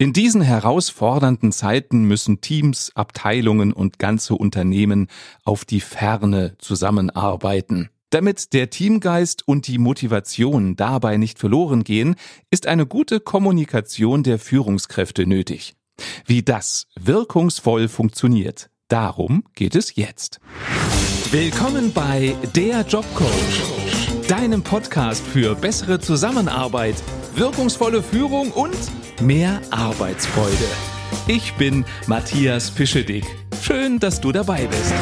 In diesen herausfordernden Zeiten müssen Teams, Abteilungen und ganze Unternehmen auf die Ferne zusammenarbeiten. Damit der Teamgeist und die Motivation dabei nicht verloren gehen, ist eine gute Kommunikation der Führungskräfte nötig. Wie das wirkungsvoll funktioniert, darum geht es jetzt. Willkommen bei Der Jobcoach, deinem Podcast für bessere Zusammenarbeit, wirkungsvolle Führung und mehr Arbeitsfreude. Ich bin Matthias Fischedick. Schön, dass du dabei bist.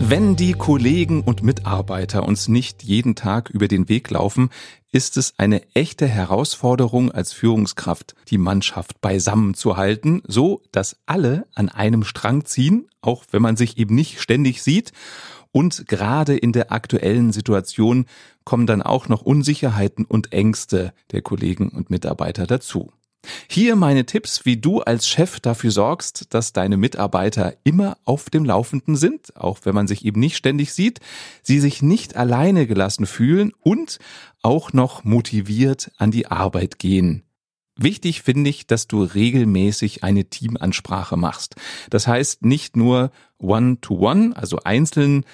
Wenn die Kollegen und Mitarbeiter uns nicht jeden Tag über den Weg laufen, ist es eine echte Herausforderung als Führungskraft, die Mannschaft beisammen zu halten, so dass alle an einem Strang ziehen, auch wenn man sich eben nicht ständig sieht und gerade in der aktuellen Situation kommen dann auch noch Unsicherheiten und Ängste der Kollegen und Mitarbeiter dazu. Hier meine Tipps, wie du als Chef dafür sorgst, dass deine Mitarbeiter immer auf dem Laufenden sind, auch wenn man sich eben nicht ständig sieht, sie sich nicht alleine gelassen fühlen und auch noch motiviert an die Arbeit gehen. Wichtig finde ich, dass du regelmäßig eine Teamansprache machst. Das heißt nicht nur One-to-One, -one, also einzelnen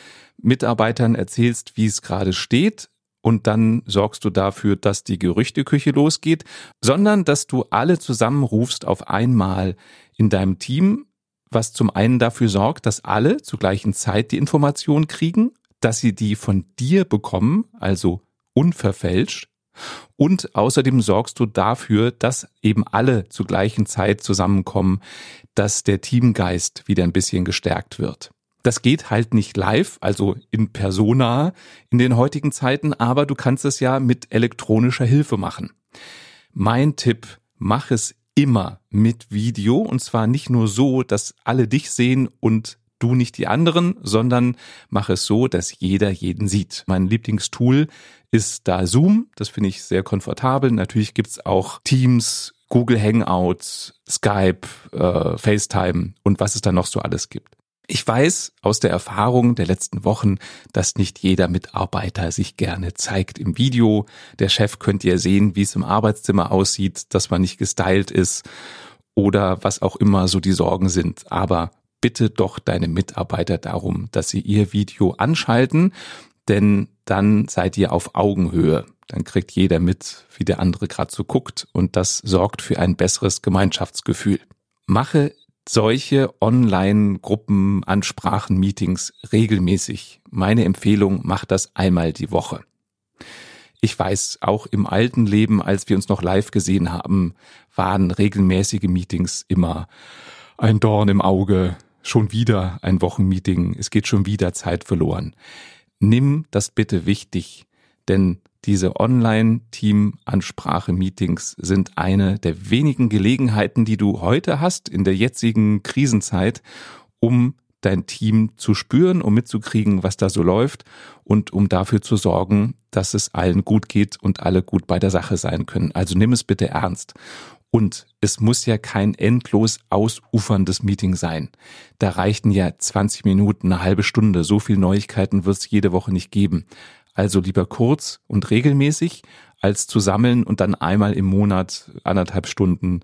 Mitarbeitern erzählst, wie es gerade steht, und dann sorgst du dafür, dass die Gerüchteküche losgeht, sondern dass du alle zusammenrufst auf einmal in deinem Team, was zum einen dafür sorgt, dass alle zur gleichen Zeit die Information kriegen, dass sie die von dir bekommen, also unverfälscht, und außerdem sorgst du dafür, dass eben alle zur gleichen Zeit zusammenkommen, dass der Teamgeist wieder ein bisschen gestärkt wird. Das geht halt nicht live, also in persona in den heutigen Zeiten, aber du kannst es ja mit elektronischer Hilfe machen. Mein Tipp, mach es immer mit Video und zwar nicht nur so, dass alle dich sehen und du nicht die anderen, sondern mach es so, dass jeder jeden sieht. Mein Lieblingstool ist da Zoom. Das finde ich sehr komfortabel. Natürlich gibt's auch Teams, Google Hangouts, Skype, äh, FaceTime und was es da noch so alles gibt. Ich weiß aus der Erfahrung der letzten Wochen, dass nicht jeder Mitarbeiter sich gerne zeigt im Video. Der Chef könnte ja sehen, wie es im Arbeitszimmer aussieht, dass man nicht gestylt ist oder was auch immer so die Sorgen sind. Aber bitte doch deine Mitarbeiter darum, dass sie ihr Video anschalten, denn dann seid ihr auf Augenhöhe. Dann kriegt jeder mit, wie der andere gerade so guckt und das sorgt für ein besseres Gemeinschaftsgefühl. Mache solche Online-Gruppen, Ansprachen, Meetings regelmäßig. Meine Empfehlung, macht das einmal die Woche. Ich weiß, auch im alten Leben, als wir uns noch live gesehen haben, waren regelmäßige Meetings immer ein Dorn im Auge, schon wieder ein Wochenmeeting, es geht schon wieder Zeit verloren. Nimm das bitte wichtig, denn diese Online-Team-Ansprache-Meetings sind eine der wenigen Gelegenheiten, die du heute hast in der jetzigen Krisenzeit, um dein Team zu spüren, um mitzukriegen, was da so läuft und um dafür zu sorgen, dass es allen gut geht und alle gut bei der Sache sein können. Also nimm es bitte ernst. Und es muss ja kein endlos ausuferndes Meeting sein. Da reichten ja 20 Minuten, eine halbe Stunde. So viel Neuigkeiten wird es jede Woche nicht geben. Also lieber kurz und regelmäßig, als zu sammeln und dann einmal im Monat anderthalb Stunden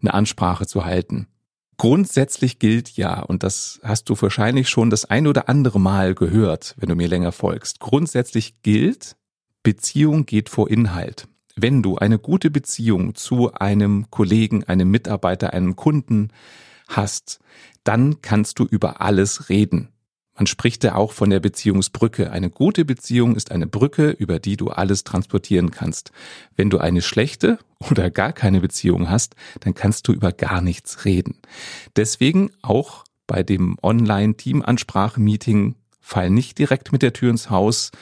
eine Ansprache zu halten. Grundsätzlich gilt ja, und das hast du wahrscheinlich schon das ein oder andere Mal gehört, wenn du mir länger folgst. Grundsätzlich gilt, Beziehung geht vor Inhalt. Wenn du eine gute Beziehung zu einem Kollegen, einem Mitarbeiter, einem Kunden hast, dann kannst du über alles reden. Man spricht ja auch von der Beziehungsbrücke. Eine gute Beziehung ist eine Brücke, über die du alles transportieren kannst. Wenn du eine schlechte oder gar keine Beziehung hast, dann kannst du über gar nichts reden. Deswegen auch bei dem Online-Team-Ansprache-Meeting fall nicht direkt mit der Tür ins Haus,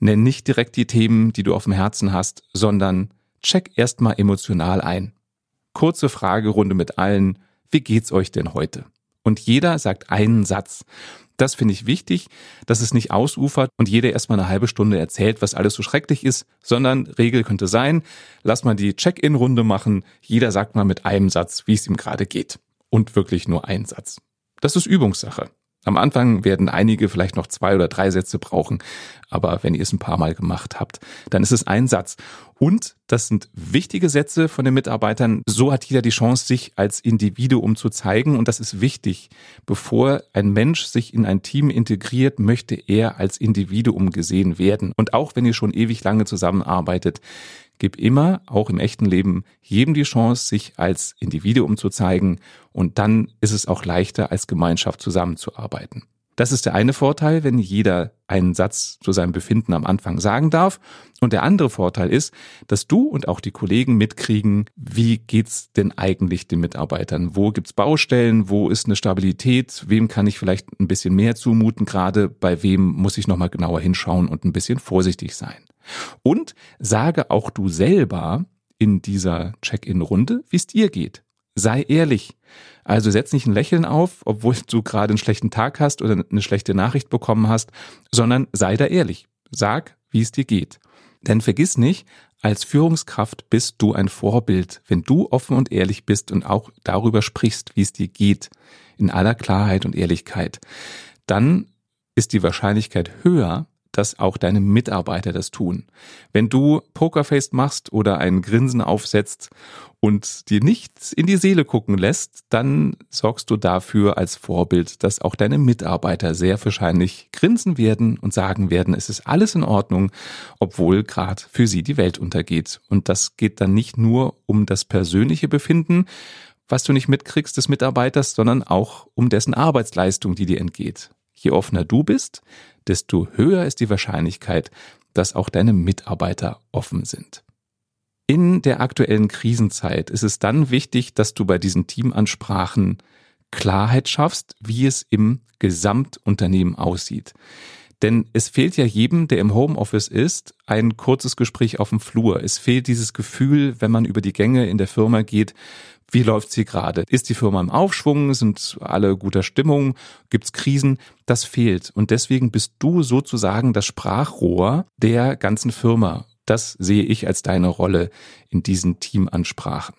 nenn nicht direkt die Themen, die du auf dem Herzen hast, sondern check erstmal emotional ein. Kurze Fragerunde mit allen. Wie geht's euch denn heute? Und jeder sagt einen Satz. Das finde ich wichtig, dass es nicht ausufert und jeder erstmal eine halbe Stunde erzählt, was alles so schrecklich ist, sondern Regel könnte sein, lass mal die Check-in-Runde machen, jeder sagt mal mit einem Satz, wie es ihm gerade geht. Und wirklich nur einen Satz. Das ist Übungssache. Am Anfang werden einige vielleicht noch zwei oder drei Sätze brauchen, aber wenn ihr es ein paar Mal gemacht habt, dann ist es ein Satz. Und das sind wichtige Sätze von den Mitarbeitern. So hat jeder die Chance, sich als Individuum zu zeigen. Und das ist wichtig. Bevor ein Mensch sich in ein Team integriert, möchte er als Individuum gesehen werden. Und auch wenn ihr schon ewig lange zusammenarbeitet, Gib immer, auch im echten Leben, jedem die Chance, sich als Individuum zu zeigen und dann ist es auch leichter, als Gemeinschaft zusammenzuarbeiten. Das ist der eine Vorteil, wenn jeder einen Satz zu seinem Befinden am Anfang sagen darf. Und der andere Vorteil ist, dass du und auch die Kollegen mitkriegen, wie geht's denn eigentlich den Mitarbeitern? Wo gibt's Baustellen? Wo ist eine Stabilität? Wem kann ich vielleicht ein bisschen mehr zumuten gerade? Bei wem muss ich nochmal genauer hinschauen und ein bisschen vorsichtig sein? Und sage auch du selber in dieser Check-in-Runde, wie es dir geht. Sei ehrlich. Also setz nicht ein Lächeln auf, obwohl du gerade einen schlechten Tag hast oder eine schlechte Nachricht bekommen hast, sondern sei da ehrlich. Sag, wie es dir geht. Denn vergiss nicht, als Führungskraft bist du ein Vorbild, wenn du offen und ehrlich bist und auch darüber sprichst, wie es dir geht, in aller Klarheit und Ehrlichkeit. Dann ist die Wahrscheinlichkeit höher, dass auch deine Mitarbeiter das tun. Wenn du Pokerface machst oder ein Grinsen aufsetzt und dir nichts in die Seele gucken lässt, dann sorgst du dafür als Vorbild, dass auch deine Mitarbeiter sehr wahrscheinlich grinsen werden und sagen werden, es ist alles in Ordnung, obwohl gerade für sie die Welt untergeht. Und das geht dann nicht nur um das persönliche Befinden, was du nicht mitkriegst des Mitarbeiters, sondern auch um dessen Arbeitsleistung, die dir entgeht. Je offener du bist, desto höher ist die Wahrscheinlichkeit, dass auch deine Mitarbeiter offen sind. In der aktuellen Krisenzeit ist es dann wichtig, dass du bei diesen Teamansprachen Klarheit schaffst, wie es im Gesamtunternehmen aussieht. Denn es fehlt ja jedem, der im Homeoffice ist, ein kurzes Gespräch auf dem Flur. Es fehlt dieses Gefühl, wenn man über die Gänge in der Firma geht, wie läuft sie gerade? Ist die Firma im Aufschwung? Sind alle guter Stimmung? Gibt's Krisen? Das fehlt. Und deswegen bist du sozusagen das Sprachrohr der ganzen Firma. Das sehe ich als deine Rolle in diesen Teamansprachen.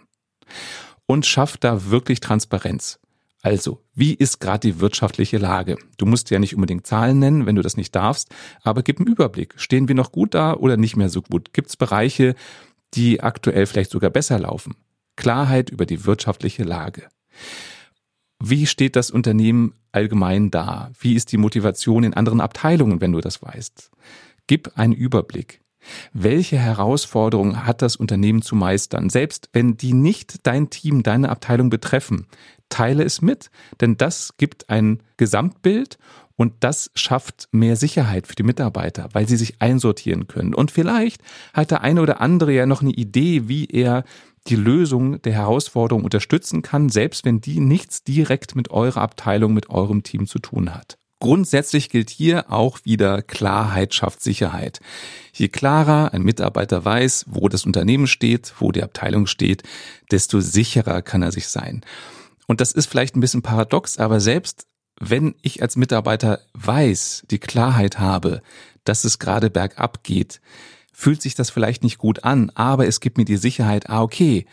Und schaff da wirklich Transparenz. Also, wie ist gerade die wirtschaftliche Lage? Du musst ja nicht unbedingt Zahlen nennen, wenn du das nicht darfst, aber gib einen Überblick. Stehen wir noch gut da oder nicht mehr so gut? Gibt es Bereiche, die aktuell vielleicht sogar besser laufen? Klarheit über die wirtschaftliche Lage. Wie steht das Unternehmen allgemein da? Wie ist die Motivation in anderen Abteilungen, wenn du das weißt? Gib einen Überblick. Welche Herausforderungen hat das Unternehmen zu meistern? Selbst wenn die nicht dein Team, deine Abteilung betreffen, teile es mit, denn das gibt ein Gesamtbild und das schafft mehr Sicherheit für die Mitarbeiter, weil sie sich einsortieren können. Und vielleicht hat der eine oder andere ja noch eine Idee, wie er die Lösung der Herausforderung unterstützen kann, selbst wenn die nichts direkt mit eurer Abteilung, mit eurem Team zu tun hat. Grundsätzlich gilt hier auch wieder Klarheit schafft Sicherheit. Je klarer ein Mitarbeiter weiß, wo das Unternehmen steht, wo die Abteilung steht, desto sicherer kann er sich sein. Und das ist vielleicht ein bisschen paradox, aber selbst wenn ich als Mitarbeiter weiß, die Klarheit habe, dass es gerade bergab geht, fühlt sich das vielleicht nicht gut an, aber es gibt mir die Sicherheit, ah okay,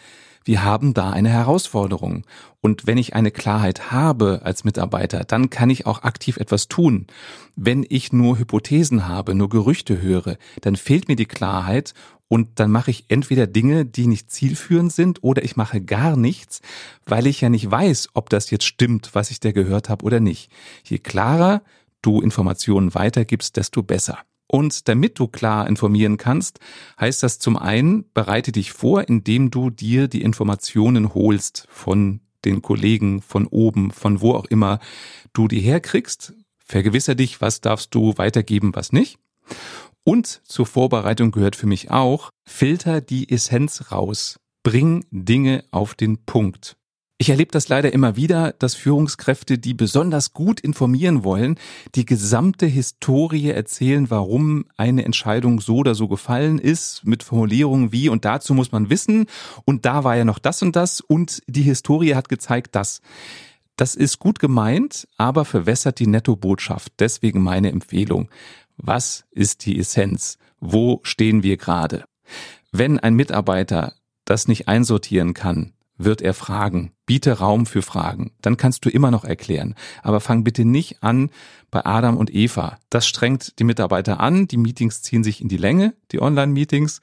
wir haben da eine Herausforderung. Und wenn ich eine Klarheit habe als Mitarbeiter, dann kann ich auch aktiv etwas tun. Wenn ich nur Hypothesen habe, nur Gerüchte höre, dann fehlt mir die Klarheit und dann mache ich entweder Dinge, die nicht zielführend sind, oder ich mache gar nichts, weil ich ja nicht weiß, ob das jetzt stimmt, was ich da gehört habe oder nicht. Je klarer du Informationen weitergibst, desto besser. Und damit du klar informieren kannst, heißt das zum einen, bereite dich vor, indem du dir die Informationen holst von den Kollegen, von oben, von wo auch immer du die herkriegst. Vergewisser dich, was darfst du weitergeben, was nicht. Und zur Vorbereitung gehört für mich auch, filter die Essenz raus. Bring Dinge auf den Punkt. Ich erlebe das leider immer wieder, dass Führungskräfte, die besonders gut informieren wollen, die gesamte Historie erzählen, warum eine Entscheidung so oder so gefallen ist, mit Formulierungen wie und dazu muss man wissen und da war ja noch das und das und die Historie hat gezeigt das. Das ist gut gemeint, aber verwässert die Nettobotschaft. Deswegen meine Empfehlung. Was ist die Essenz? Wo stehen wir gerade? Wenn ein Mitarbeiter das nicht einsortieren kann, wird er fragen Biete Raum für Fragen. Dann kannst du immer noch erklären. Aber fang bitte nicht an bei Adam und Eva. Das strengt die Mitarbeiter an. Die Meetings ziehen sich in die Länge, die Online-Meetings.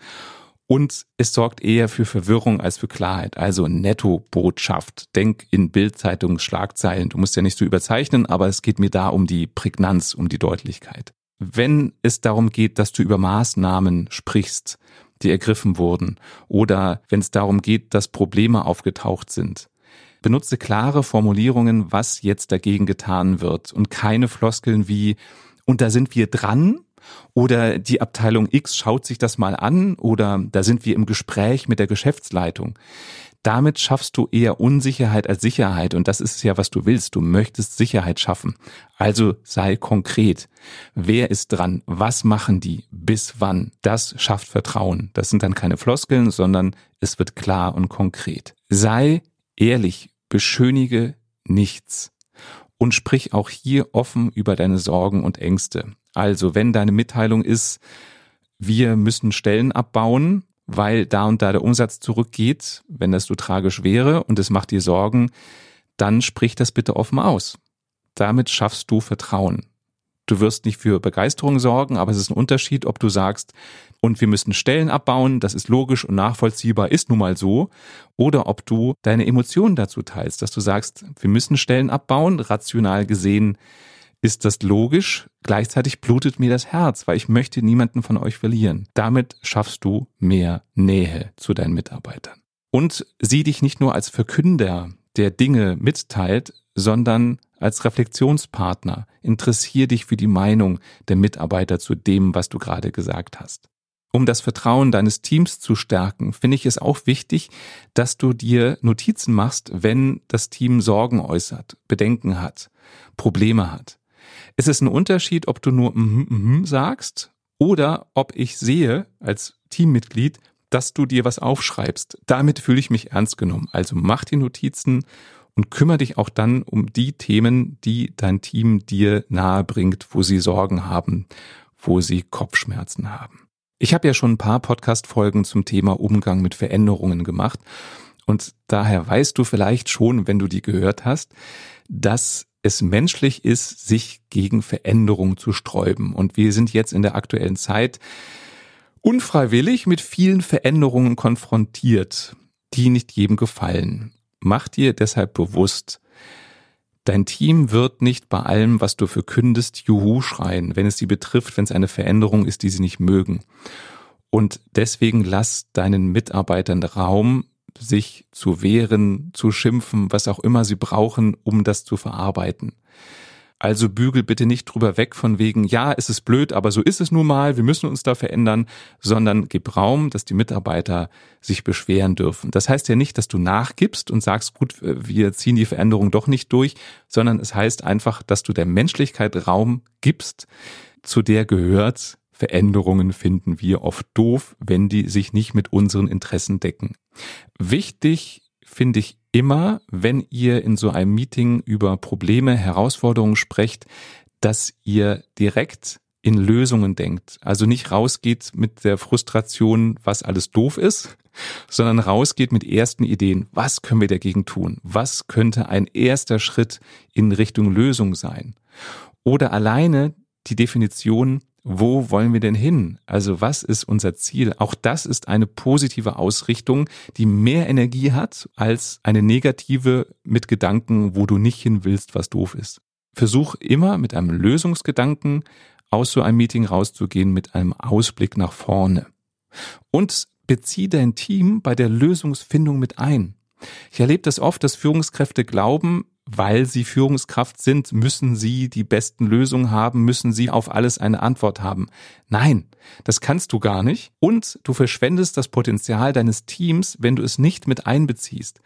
Und es sorgt eher für Verwirrung als für Klarheit. Also Netto-Botschaft. Denk in Bildzeitungsschlagzeilen. Du musst ja nicht so überzeichnen, aber es geht mir da um die Prägnanz, um die Deutlichkeit. Wenn es darum geht, dass du über Maßnahmen sprichst, die ergriffen wurden, oder wenn es darum geht, dass Probleme aufgetaucht sind, benutze klare Formulierungen, was jetzt dagegen getan wird und keine Floskeln wie und da sind wir dran oder die Abteilung X schaut sich das mal an oder da sind wir im Gespräch mit der Geschäftsleitung. Damit schaffst du eher Unsicherheit als Sicherheit und das ist ja, was du willst. Du möchtest Sicherheit schaffen. Also sei konkret. Wer ist dran? Was machen die? Bis wann? Das schafft Vertrauen. Das sind dann keine Floskeln, sondern es wird klar und konkret. Sei ehrlich, beschönige nichts und sprich auch hier offen über deine Sorgen und Ängste. Also wenn deine Mitteilung ist, wir müssen Stellen abbauen, weil da und da der Umsatz zurückgeht, wenn das so tragisch wäre und es macht dir Sorgen, dann sprich das bitte offen aus. Damit schaffst du Vertrauen. Du wirst nicht für Begeisterung sorgen, aber es ist ein Unterschied, ob du sagst, und wir müssen Stellen abbauen, das ist logisch und nachvollziehbar, ist nun mal so, oder ob du deine Emotionen dazu teilst, dass du sagst, wir müssen Stellen abbauen, rational gesehen ist das logisch. Gleichzeitig blutet mir das Herz, weil ich möchte niemanden von euch verlieren. Damit schaffst du mehr Nähe zu deinen Mitarbeitern. Und sieh dich nicht nur als Verkünder, der Dinge mitteilt, sondern als Reflexionspartner. Interessier dich für die Meinung der Mitarbeiter zu dem, was du gerade gesagt hast. Um das Vertrauen deines Teams zu stärken, finde ich es auch wichtig, dass du dir Notizen machst, wenn das Team Sorgen äußert, Bedenken hat, Probleme hat. Es ist ein Unterschied, ob du nur mm, mm, sagst oder ob ich sehe als Teammitglied, dass du dir was aufschreibst. Damit fühle ich mich ernst genommen. Also mach die Notizen und kümmere dich auch dann um die Themen, die dein Team dir nahe bringt, wo sie Sorgen haben, wo sie Kopfschmerzen haben. Ich habe ja schon ein paar Podcast-Folgen zum Thema Umgang mit Veränderungen gemacht und daher weißt du vielleicht schon, wenn du die gehört hast, dass es menschlich ist, sich gegen Veränderung zu sträuben. Und wir sind jetzt in der aktuellen Zeit unfreiwillig mit vielen Veränderungen konfrontiert, die nicht jedem gefallen. Mach dir deshalb bewusst, dein Team wird nicht bei allem, was du verkündest, Juhu schreien, wenn es sie betrifft, wenn es eine Veränderung ist, die sie nicht mögen. Und deswegen lass deinen Mitarbeitern Raum, sich zu wehren, zu schimpfen, was auch immer sie brauchen, um das zu verarbeiten. Also bügel bitte nicht drüber weg von wegen, ja, es ist blöd, aber so ist es nun mal, wir müssen uns da verändern, sondern gib Raum, dass die Mitarbeiter sich beschweren dürfen. Das heißt ja nicht, dass du nachgibst und sagst, gut, wir ziehen die Veränderung doch nicht durch, sondern es heißt einfach, dass du der Menschlichkeit Raum gibst, zu der gehört, Veränderungen finden wir oft doof, wenn die sich nicht mit unseren Interessen decken. Wichtig finde ich immer, wenn ihr in so einem Meeting über Probleme, Herausforderungen sprecht, dass ihr direkt in Lösungen denkt. Also nicht rausgeht mit der Frustration, was alles doof ist, sondern rausgeht mit ersten Ideen. Was können wir dagegen tun? Was könnte ein erster Schritt in Richtung Lösung sein? Oder alleine die Definition, wo wollen wir denn hin? Also was ist unser Ziel? Auch das ist eine positive Ausrichtung, die mehr Energie hat als eine negative mit Gedanken, wo du nicht hin willst, was doof ist. Versuch immer mit einem Lösungsgedanken aus so einem Meeting rauszugehen mit einem Ausblick nach vorne. Und bezieh dein Team bei der Lösungsfindung mit ein. Ich erlebe das oft, dass Führungskräfte glauben, weil sie Führungskraft sind, müssen sie die besten Lösungen haben, müssen sie auf alles eine Antwort haben. Nein, das kannst du gar nicht. Und du verschwendest das Potenzial deines Teams, wenn du es nicht mit einbeziehst.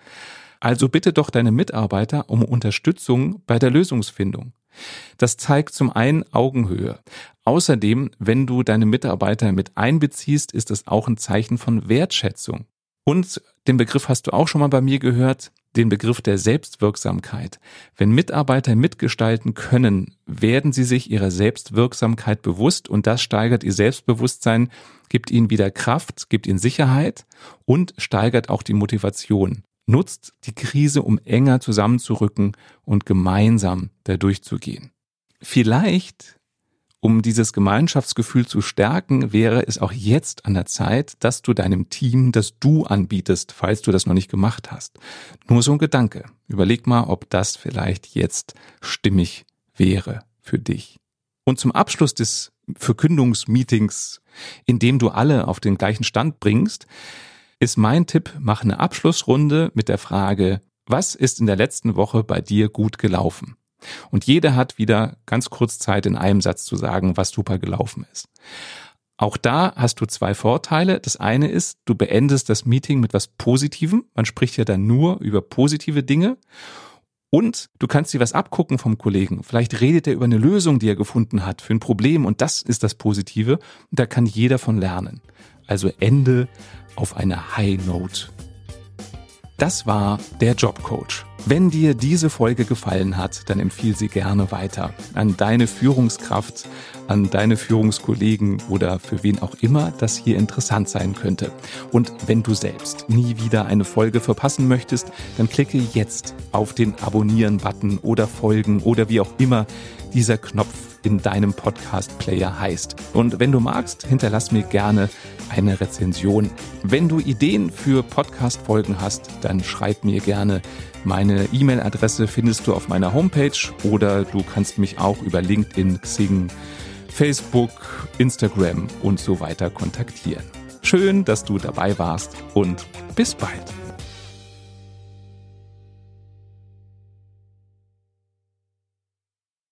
Also bitte doch deine Mitarbeiter um Unterstützung bei der Lösungsfindung. Das zeigt zum einen Augenhöhe. Außerdem, wenn du deine Mitarbeiter mit einbeziehst, ist es auch ein Zeichen von Wertschätzung. Und den Begriff hast du auch schon mal bei mir gehört, den Begriff der Selbstwirksamkeit. Wenn Mitarbeiter mitgestalten können, werden sie sich ihrer Selbstwirksamkeit bewusst und das steigert ihr Selbstbewusstsein, gibt ihnen wieder Kraft, gibt ihnen Sicherheit und steigert auch die Motivation. nutzt die Krise, um enger zusammenzurücken und gemeinsam da durchzugehen. Vielleicht um dieses Gemeinschaftsgefühl zu stärken, wäre es auch jetzt an der Zeit, dass du deinem Team das Du anbietest, falls du das noch nicht gemacht hast. Nur so ein Gedanke. Überleg mal, ob das vielleicht jetzt stimmig wäre für dich. Und zum Abschluss des Verkündungsmeetings, in dem du alle auf den gleichen Stand bringst, ist mein Tipp, mach eine Abschlussrunde mit der Frage, was ist in der letzten Woche bei dir gut gelaufen? Und jeder hat wieder ganz kurz Zeit, in einem Satz zu sagen, was super gelaufen ist. Auch da hast du zwei Vorteile. Das eine ist, du beendest das Meeting mit was Positivem. Man spricht ja dann nur über positive Dinge. Und du kannst dir was abgucken vom Kollegen. Vielleicht redet er über eine Lösung, die er gefunden hat für ein Problem. Und das ist das Positive. Und da kann jeder von lernen. Also Ende auf einer High Note. Das war der Jobcoach. Wenn dir diese Folge gefallen hat, dann empfiehl sie gerne weiter an deine Führungskraft, an deine Führungskollegen oder für wen auch immer das hier interessant sein könnte. Und wenn du selbst nie wieder eine Folge verpassen möchtest, dann klicke jetzt auf den Abonnieren-Button oder Folgen oder wie auch immer dieser Knopf in deinem Podcast-Player heißt. Und wenn du magst, hinterlass mir gerne eine Rezension. Wenn du Ideen für Podcast-Folgen hast, dann schreib mir gerne. Meine E-Mail-Adresse findest du auf meiner Homepage oder du kannst mich auch über LinkedIn, Xing, Facebook, Instagram und so weiter kontaktieren. Schön, dass du dabei warst und bis bald.